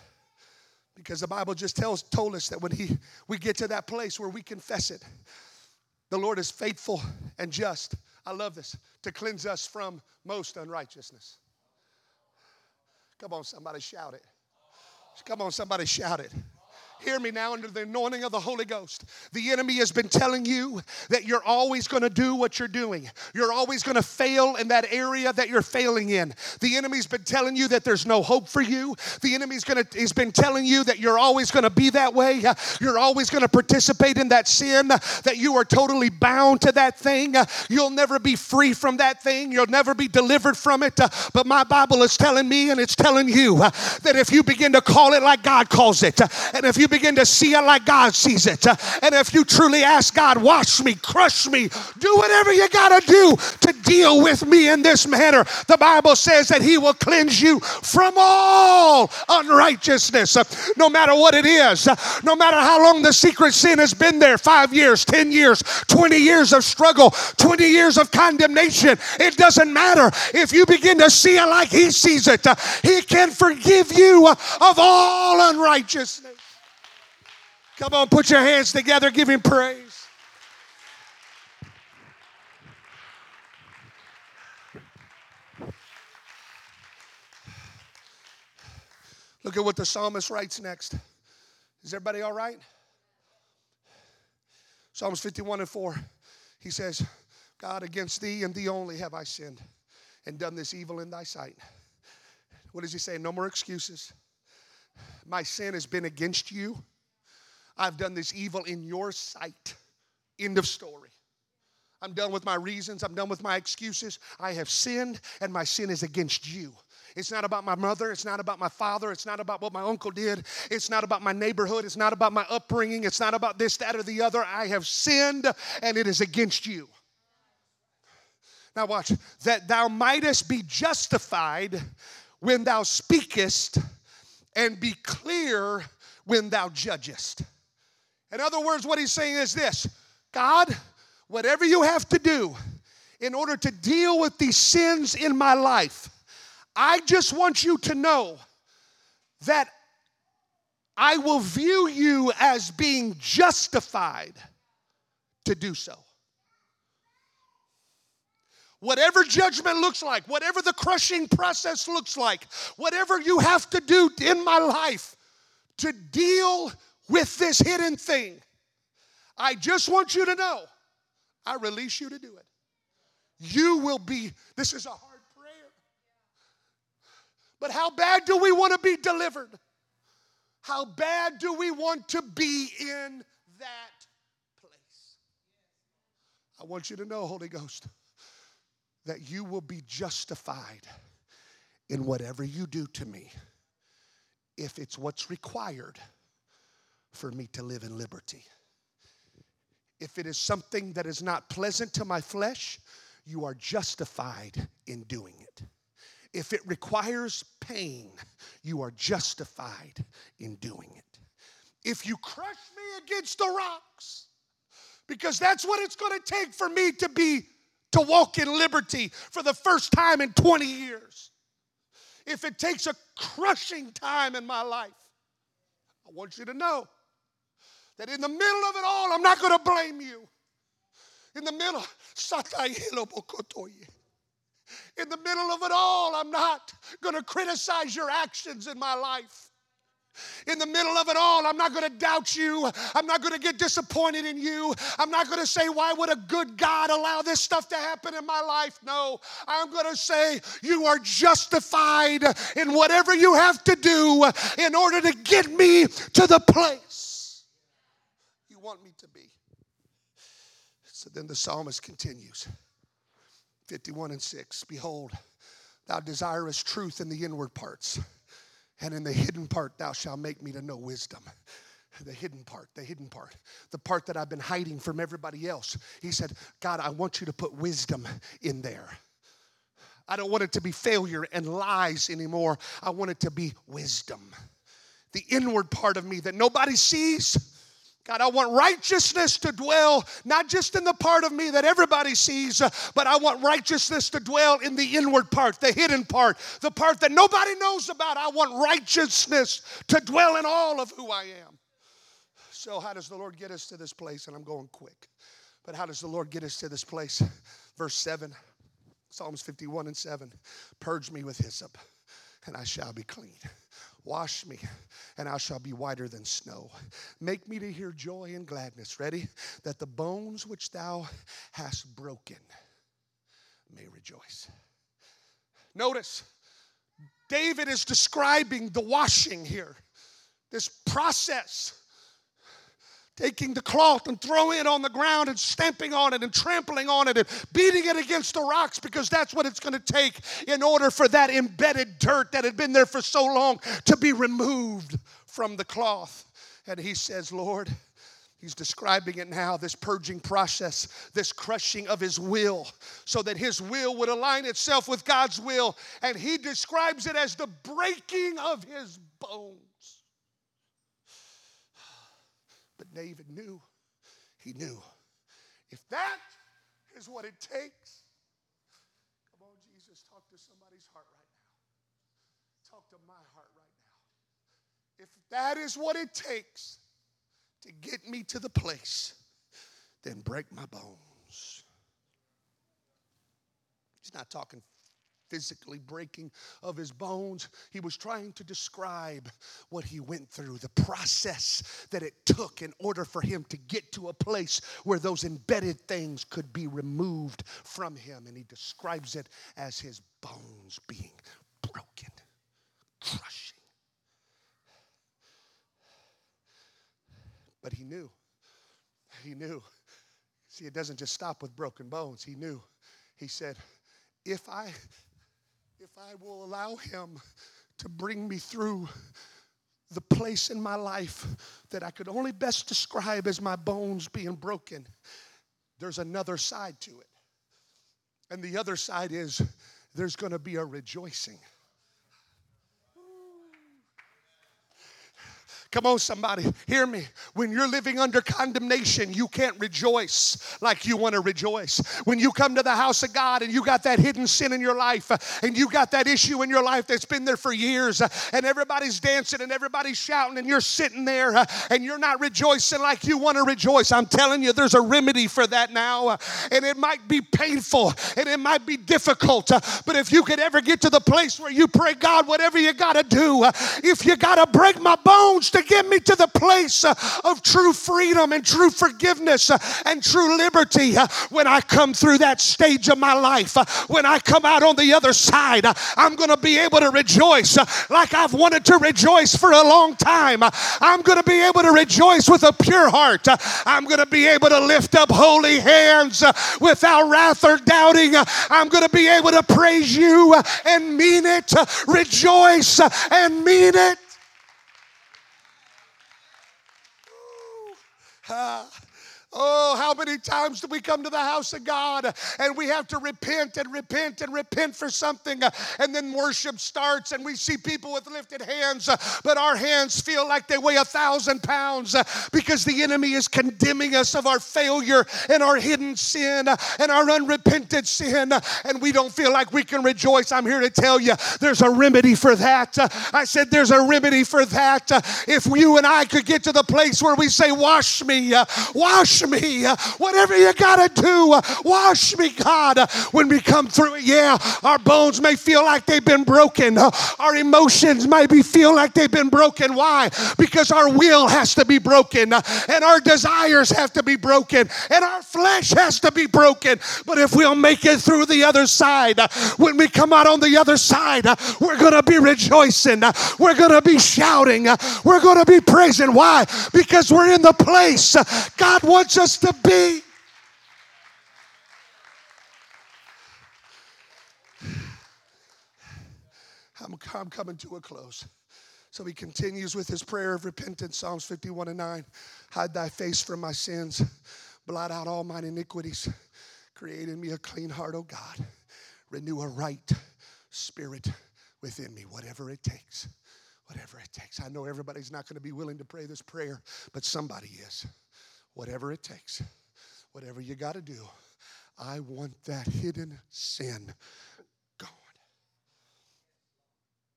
Because the Bible just tells told us that when he we get to that place where we confess it, the Lord is faithful and just. I love this to cleanse us from most unrighteousness. Come on, somebody shout it. Come on, somebody shout it. Hear me now under the anointing of the Holy Ghost. The enemy has been telling you that you're always going to do what you're doing. You're always going to fail in that area that you're failing in. The enemy's been telling you that there's no hope for you. The enemy's going to he's been telling you that you're always going to be that way. You're always going to participate in that sin, that you are totally bound to that thing. You'll never be free from that thing. You'll never be delivered from it. But my Bible is telling me and it's telling you that if you begin to call it like God calls it, and if you begin to see it like God sees it. And if you truly ask God, wash me, crush me, do whatever you got to do to deal with me in this manner, the Bible says that He will cleanse you from all unrighteousness, no matter what it is, no matter how long the secret sin has been there five years, 10 years, 20 years of struggle, 20 years of condemnation. It doesn't matter. If you begin to see it like He sees it, He can forgive you of all unrighteousness. Come on, put your hands together, give him praise. Look at what the psalmist writes next. Is everybody all right? Psalms 51 and 4. He says, God, against thee and thee only have I sinned and done this evil in thy sight. What does he say? No more excuses. My sin has been against you I've done this evil in your sight. End of story. I'm done with my reasons. I'm done with my excuses. I have sinned, and my sin is against you. It's not about my mother. It's not about my father. It's not about what my uncle did. It's not about my neighborhood. It's not about my upbringing. It's not about this, that, or the other. I have sinned, and it is against you. Now, watch. That thou mightest be justified when thou speakest, and be clear when thou judgest. In other words, what he's saying is this God, whatever you have to do in order to deal with these sins in my life, I just want you to know that I will view you as being justified to do so. Whatever judgment looks like, whatever the crushing process looks like, whatever you have to do in my life to deal with this hidden thing. I just want you to know I release you to do it. You will be, this is a hard prayer. But how bad do we want to be delivered? How bad do we want to be in that place? I want you to know, Holy Ghost, that you will be justified in whatever you do to me if it's what's required for me to live in liberty. If it is something that is not pleasant to my flesh, you are justified in doing it. If it requires pain, you are justified in doing it. If you crush me against the rocks Because that's what it's going to take for me to be to walk in liberty for the first time in 20 years. If it takes a crushing time in my life, I want you to know that in the middle of it all, I'm not going to blame you. In the middle, in the middle of it all, I'm not going to criticize your actions in my life. In the middle of it all, I'm not going to doubt you. I'm not going to get disappointed in you. I'm not going to say, Why would a good God allow this stuff to happen in my life? No, I'm going to say, You are justified in whatever you have to do in order to get me to the place want me to be. So then the psalmist continues 51 and 6 Behold, thou desirest truth in the inward parts, and in the hidden part thou shalt make me to know wisdom. The hidden part, the hidden part, the part that I've been hiding from everybody else. He said, God, I want you to put wisdom in there. I don't want it to be failure and lies anymore. I want it to be wisdom. The inward part of me that nobody sees, God, I want righteousness to dwell not just in the part of me that everybody sees, uh, but I want righteousness to dwell in the inward part, the hidden part, the part that nobody knows about. I want righteousness to dwell in all of who I am. So, how does the Lord get us to this place? And I'm going quick. But how does the Lord get us to this place? Verse 7, Psalms 51 and 7 Purge me with hyssop, and I shall be clean. Wash me, and I shall be whiter than snow. Make me to hear joy and gladness. Ready? That the bones which thou hast broken may rejoice. Notice, David is describing the washing here, this process taking the cloth and throwing it on the ground and stamping on it and trampling on it and beating it against the rocks because that's what it's going to take in order for that embedded dirt that had been there for so long to be removed from the cloth. And he says, Lord, He's describing it now this purging process, this crushing of his will, so that his will would align itself with God's will. And he describes it as the breaking of his bones. But David knew, he knew, if that is what it takes, come on, Jesus, talk to somebody's heart right now. Talk to my heart right now. If that is what it takes to get me to the place, then break my bones. He's not talking physically breaking of his bones. He was trying to describe what he went through, the process that it took in order for him to get to a place where those embedded things could be removed from him. And he describes it as his bones being broken, crushing. But he knew. He knew. See, it doesn't just stop with broken bones. He knew. He said, if I if I will allow Him to bring me through the place in my life that I could only best describe as my bones being broken, there's another side to it. And the other side is there's going to be a rejoicing. Come on, somebody, hear me. When you're living under condemnation, you can't rejoice like you want to rejoice. When you come to the house of God and you got that hidden sin in your life uh, and you got that issue in your life that's been there for years uh, and everybody's dancing and everybody's shouting and you're sitting there uh, and you're not rejoicing like you want to rejoice, I'm telling you, there's a remedy for that now. And it might be painful and it might be difficult, but if you could ever get to the place where you pray, God, whatever you got to do, if you got to break my bones to get me to the place uh, of true freedom and true forgiveness uh, and true liberty uh, when I come through that stage of my life. Uh, when I come out on the other side, uh, I'm going to be able to rejoice uh, like I've wanted to rejoice for a long time. I'm going to be able to rejoice with a pure heart. I'm going to be able to lift up holy hands without wrath or doubting. I'm going to be able to praise you and mean it, rejoice and mean it. Ha, Oh, how many times do we come to the house of God and we have to repent and repent and repent for something, and then worship starts and we see people with lifted hands, but our hands feel like they weigh a thousand pounds because the enemy is condemning us of our failure and our hidden sin and our unrepented sin, and we don't feel like we can rejoice. I'm here to tell you there's a remedy for that. I said there's a remedy for that. If you and I could get to the place where we say, Wash me, wash me. Whatever you got to do, wash me, God. When we come through yeah, our bones may feel like they've been broken. Our emotions may be feel like they've been broken. Why? Because our will has to be broken and our desires have to be broken and our flesh has to be broken. But if we'll make it through the other side, when we come out on the other side, we're going to be rejoicing. We're going to be shouting. We're going to be praising. Why? Because we're in the place God wants us to be. I'm, I'm coming to a close. So he continues with his prayer of repentance, Psalms 51 and 9. Hide thy face from my sins, blot out all mine iniquities. Create in me a clean heart, O God. Renew a right spirit within me, whatever it takes. Whatever it takes. I know everybody's not going to be willing to pray this prayer, but somebody is whatever it takes, whatever you got to do. I want that hidden sin gone.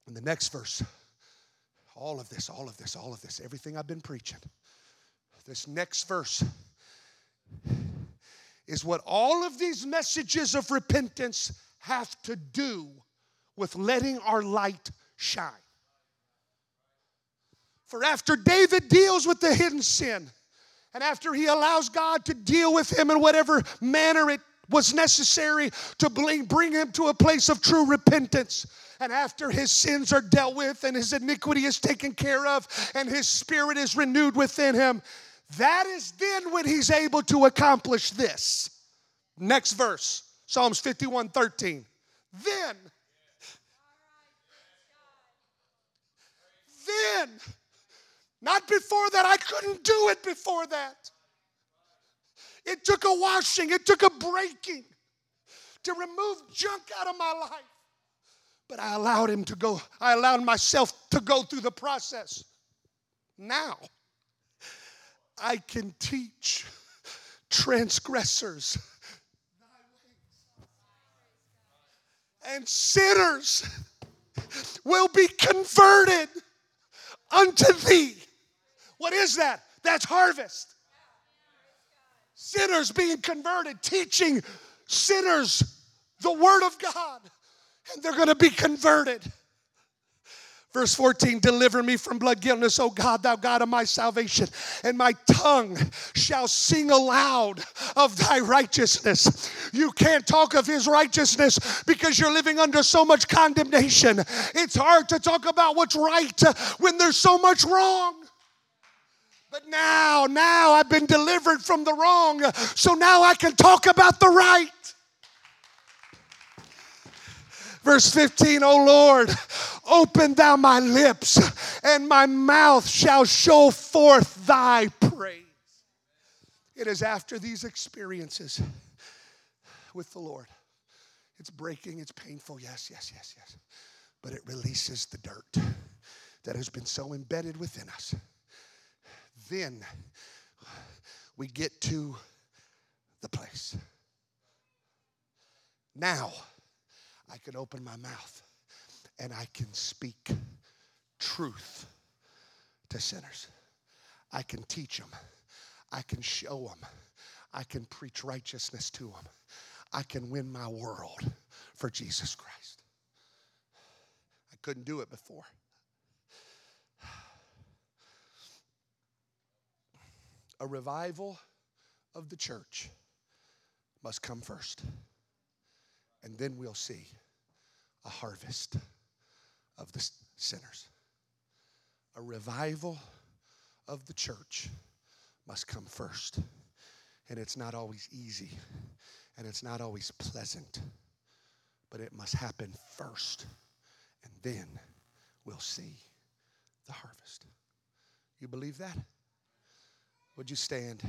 In the next verse, all of this, all of this, all of this, everything I've been preaching, this next verse is what all of these messages of repentance have to do with letting our light shine. For after David deals with the hidden sin, and after he allows God to deal with him in whatever manner it was necessary to bring him to a place of true repentance. And after his sins are dealt with and his iniquity is taken care of and his spirit is renewed within him, that is then when he's able to accomplish this. Next verse, Psalms 51 13. Then, then, not before that. I couldn't do it before that. It took a washing, it took a breaking to remove junk out of my life. But I allowed him to go, I allowed myself to go through the process. Now, I can teach transgressors and sinners will be converted unto thee. What is that? That's harvest. Sinners being converted, teaching sinners the Word of God, and they're going to be converted. Verse 14, deliver me from blood guiltiness, O God, thou God of my salvation, and my tongue shall sing aloud of thy righteousness. You can't talk of his righteousness because you're living under so much condemnation. It's hard to talk about what's right when there's so much wrong. But now, now I've been delivered from the wrong, so now I can talk about the right. Verse 15, O Lord, open thou my lips, and my mouth shall show forth thy praise. It is after these experiences with the Lord. It's breaking, it's painful, yes, yes, yes, yes. But it releases the dirt that has been so embedded within us then we get to the place. Now I can open my mouth and I can speak truth to sinners. I can teach them. I can show them. I can preach righteousness to them. I can win my world for Jesus Christ. I couldn't do it before. A revival of the church must come first. And then we'll see a harvest of the sinners. A revival of the church must come first. And it's not always easy and it's not always pleasant, but it must happen first. And then we'll see the harvest. You believe that? Would you stand?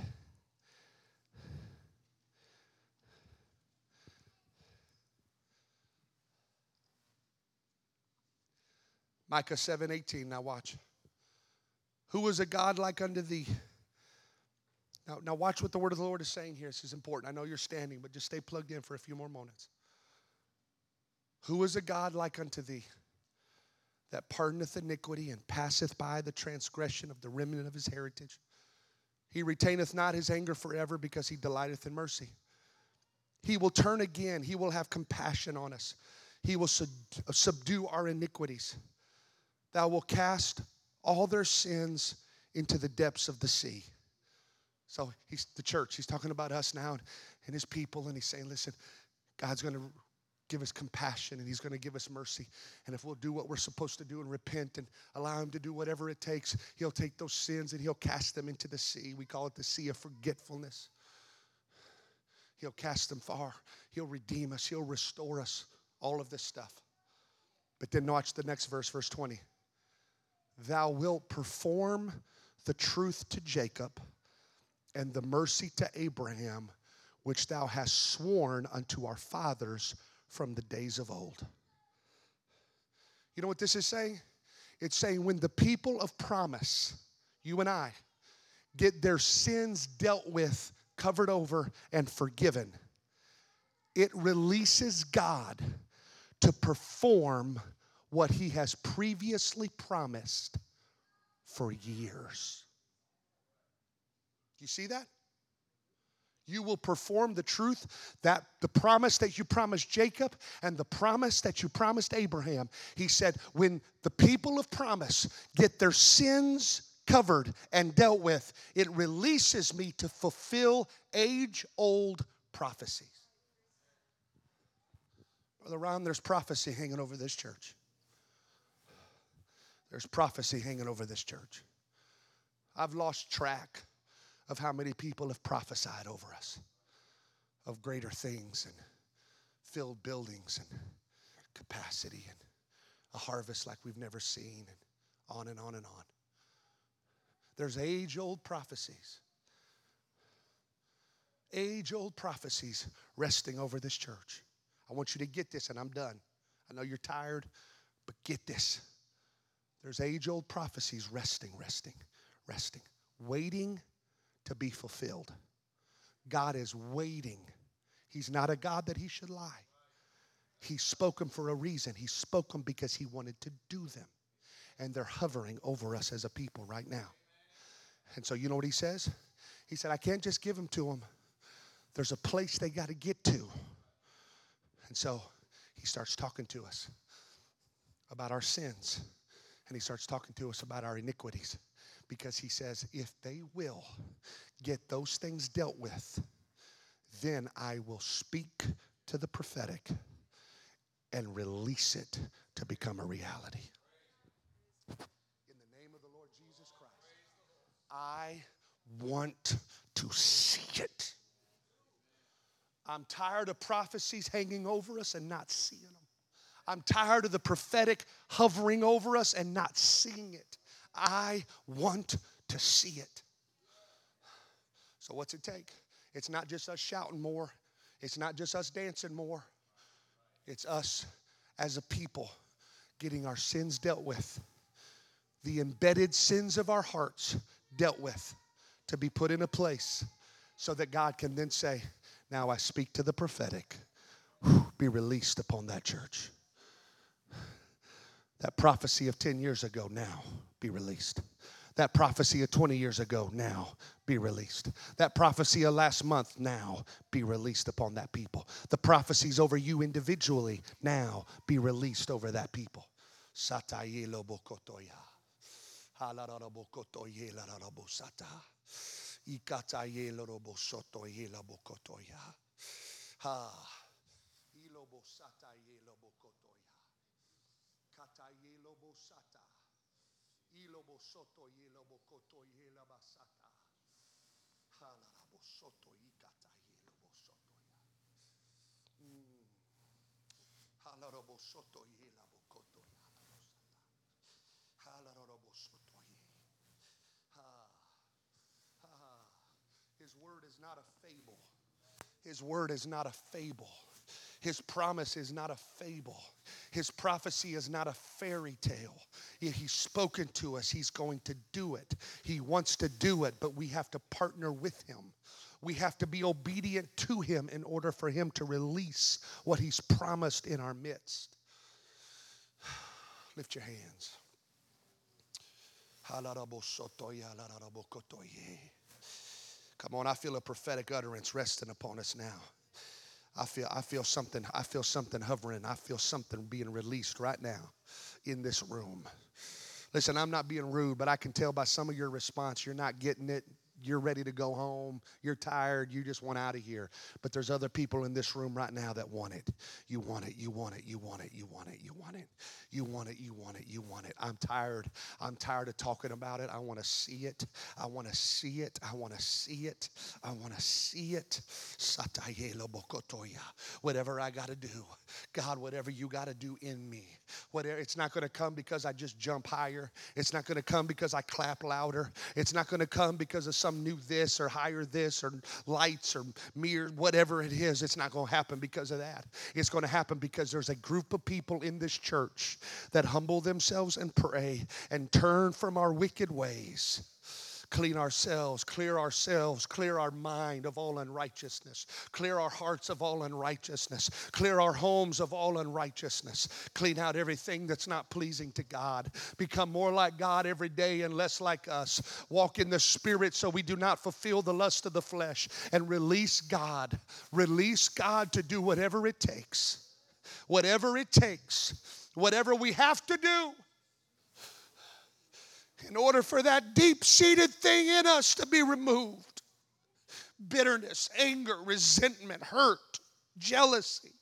Micah 7:18 now watch. Who is a god like unto thee? Now now watch what the word of the Lord is saying here. This is important. I know you're standing, but just stay plugged in for a few more moments. Who is a god like unto thee? that pardoneth iniquity and passeth by the transgression of the remnant of his heritage. He retaineth not his anger forever because he delighteth in mercy. He will turn again. He will have compassion on us. He will uh, subdue our iniquities. Thou will cast all their sins into the depths of the sea. So he's the church. He's talking about us now and his people, and he's saying, listen, God's going to give us compassion and he's going to give us mercy. And if we'll do what we're supposed to do and repent and allow him to do whatever it takes, he'll take those sins and he'll cast them into the sea. We call it the sea of forgetfulness. He'll cast them far. He'll redeem us. He'll restore us. All of this stuff. But then watch the next verse, verse 20. Thou wilt perform the truth to Jacob and the mercy to Abraham, which thou hast sworn unto our fathers from the days of old. You know what this is saying? It's saying when the people of promise, you and I, get their sins dealt with, covered over, and forgiven, it releases God to perform what he has previously promised for years. You see that? You will perform the truth that the promise that you promised Jacob and the promise that you promised Abraham. He said, when the people of promise get their sins covered and dealt with, it releases me to fulfill age old prophecies. Brother Ron, there's prophecy hanging over this church. There's prophecy hanging over this church. I've lost track of how many people have prophesied over us of greater things and filled buildings and capacity and a harvest like we've never seen and on and on and on. There's age old prophecies, age old prophecies resting over this church. I want you to get this, and I'm done. I know you're tired, but get this. There's age old prophecies resting, resting, resting, waiting to be fulfilled. God is waiting. He's not a God that he should lie. He spoke them for a reason. He spoke them because he wanted to do them. And they're hovering over us as a people right now. And so, you know what he says? He said, I can't just give them to them. There's a place they got to get to. And so he starts talking to us about our sins. And he starts talking to us about our iniquities because he says, if they will get those things dealt with, then I will speak to the prophetic and release it to become a reality. In the name of the Lord Jesus Christ, I want to see it. I'm tired of prophecies hanging over us and not seeing them. I'm tired of the prophetic hovering over us and not seeing it. I want to see it. So, what's it take? It's not just us shouting more, it's not just us dancing more, it's us as a people getting our sins dealt with, the embedded sins of our hearts dealt with, to be put in a place so that God can then say, Now I speak to the prophetic, be released upon that church. That prophecy of 10 years ago now be released. That prophecy of 20 years ago now be released. That prophecy of last month now be released upon that people. The prophecies over you individually now be released over that people. Ha. Soto bokoto yela basata. Soto bosoto ya. Soto yela soto ye. Ha. His word is not a fable. His word is not a fable. His promise is not a fable. His prophecy is not a fairy tale. He's spoken to us. He's going to do it. He wants to do it, but we have to partner with Him. We have to be obedient to Him in order for Him to release what He's promised in our midst. Lift your hands. Come on, I feel a prophetic utterance resting upon us now. I feel, I feel something, I feel something hovering. I feel something being released right now in this room. Listen, I'm not being rude, but I can tell by some of your response you're not getting it you're ready to go home, you're tired, you just want out of here. But there's other people in this room right now that want it. You want it, you want it, you want it, you want it, you want it, you want it, you want it, you want it. I'm tired. I'm tired of talking about it. I want to see it. I want to see it. I want to see it. I want to see it. Whatever I got to do, God, whatever you got to do in me. Whatever, it's not going to come because I just jump higher. It's not going to come because I clap louder. It's not going to come because of some new this or higher this or lights or mirror, whatever it is. It's not going to happen because of that. It's going to happen because there's a group of people in this church that humble themselves and pray and turn from our wicked ways clean ourselves, clear ourselves, clear our mind of all unrighteousness, clear our hearts of all unrighteousness, clear our homes of all unrighteousness, clean out everything that's not pleasing to God, become more like God every day and less like us, walk in the Spirit so we do not fulfill the lust of the flesh, and release God, release God to do whatever it takes. Whatever it takes, whatever we have to do in order for that deep seated thing in us to be removed. Bitterness, anger, resentment, hurt, jealousy,